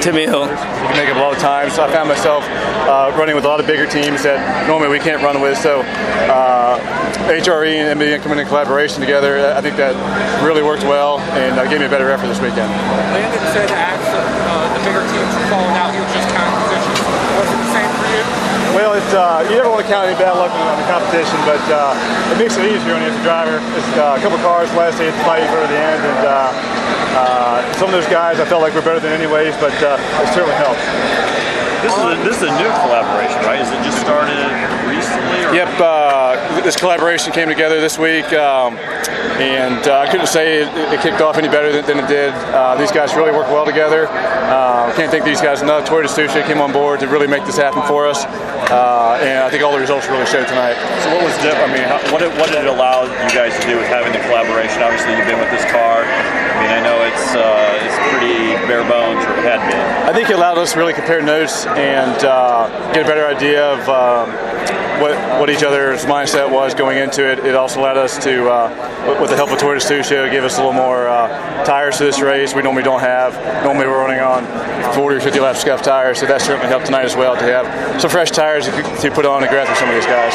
Timmy Hill. You can make up a lot of time. So I found myself uh, running with a lot of bigger teams that normally we can't run with. So uh, HRE and MBM coming in collaboration together, I think that really worked well and uh, gave me a better effort this weekend. Landon said uh, the bigger teams were falling out, he was just counting positions. Was it the same for you? It's, uh, you never want to count any bad luck on the competition, but uh, it makes it easier when you have a driver. It's uh, a couple cars less, they had to fight for the end, and uh, uh, some of those guys I felt like were better than anyways, but uh, it certainly helped. This is, a, this is a new collaboration, right? Is it just started? Yep, uh, this collaboration came together this week, um, and uh, I couldn't say it, it, kicked off any better than, than it did. Uh, these guys really work well together. I can't thank these guys enough. Toyota Tsusho came on board to really make this happen for us, and I think all the results really showed tonight. So what was different? I mean, how, what, did, what did it allow you guys to do with having the collaboration? Obviously, you've been with this car. I mean, I know it's uh, it's pretty bare bones, or it had been. I think it allowed us to really compare notes and uh, get a better idea of um, what what each other's mindset was going into it. It also allowed us to, uh, with the help of Toyota Tsusho, give us a little more uh, tires to this race we normally don't have. Normally we're running on 40 or 50 lap scuff tires, so that certainly helped tonight as well to have some fresh tires to put on and grab for some of these guys.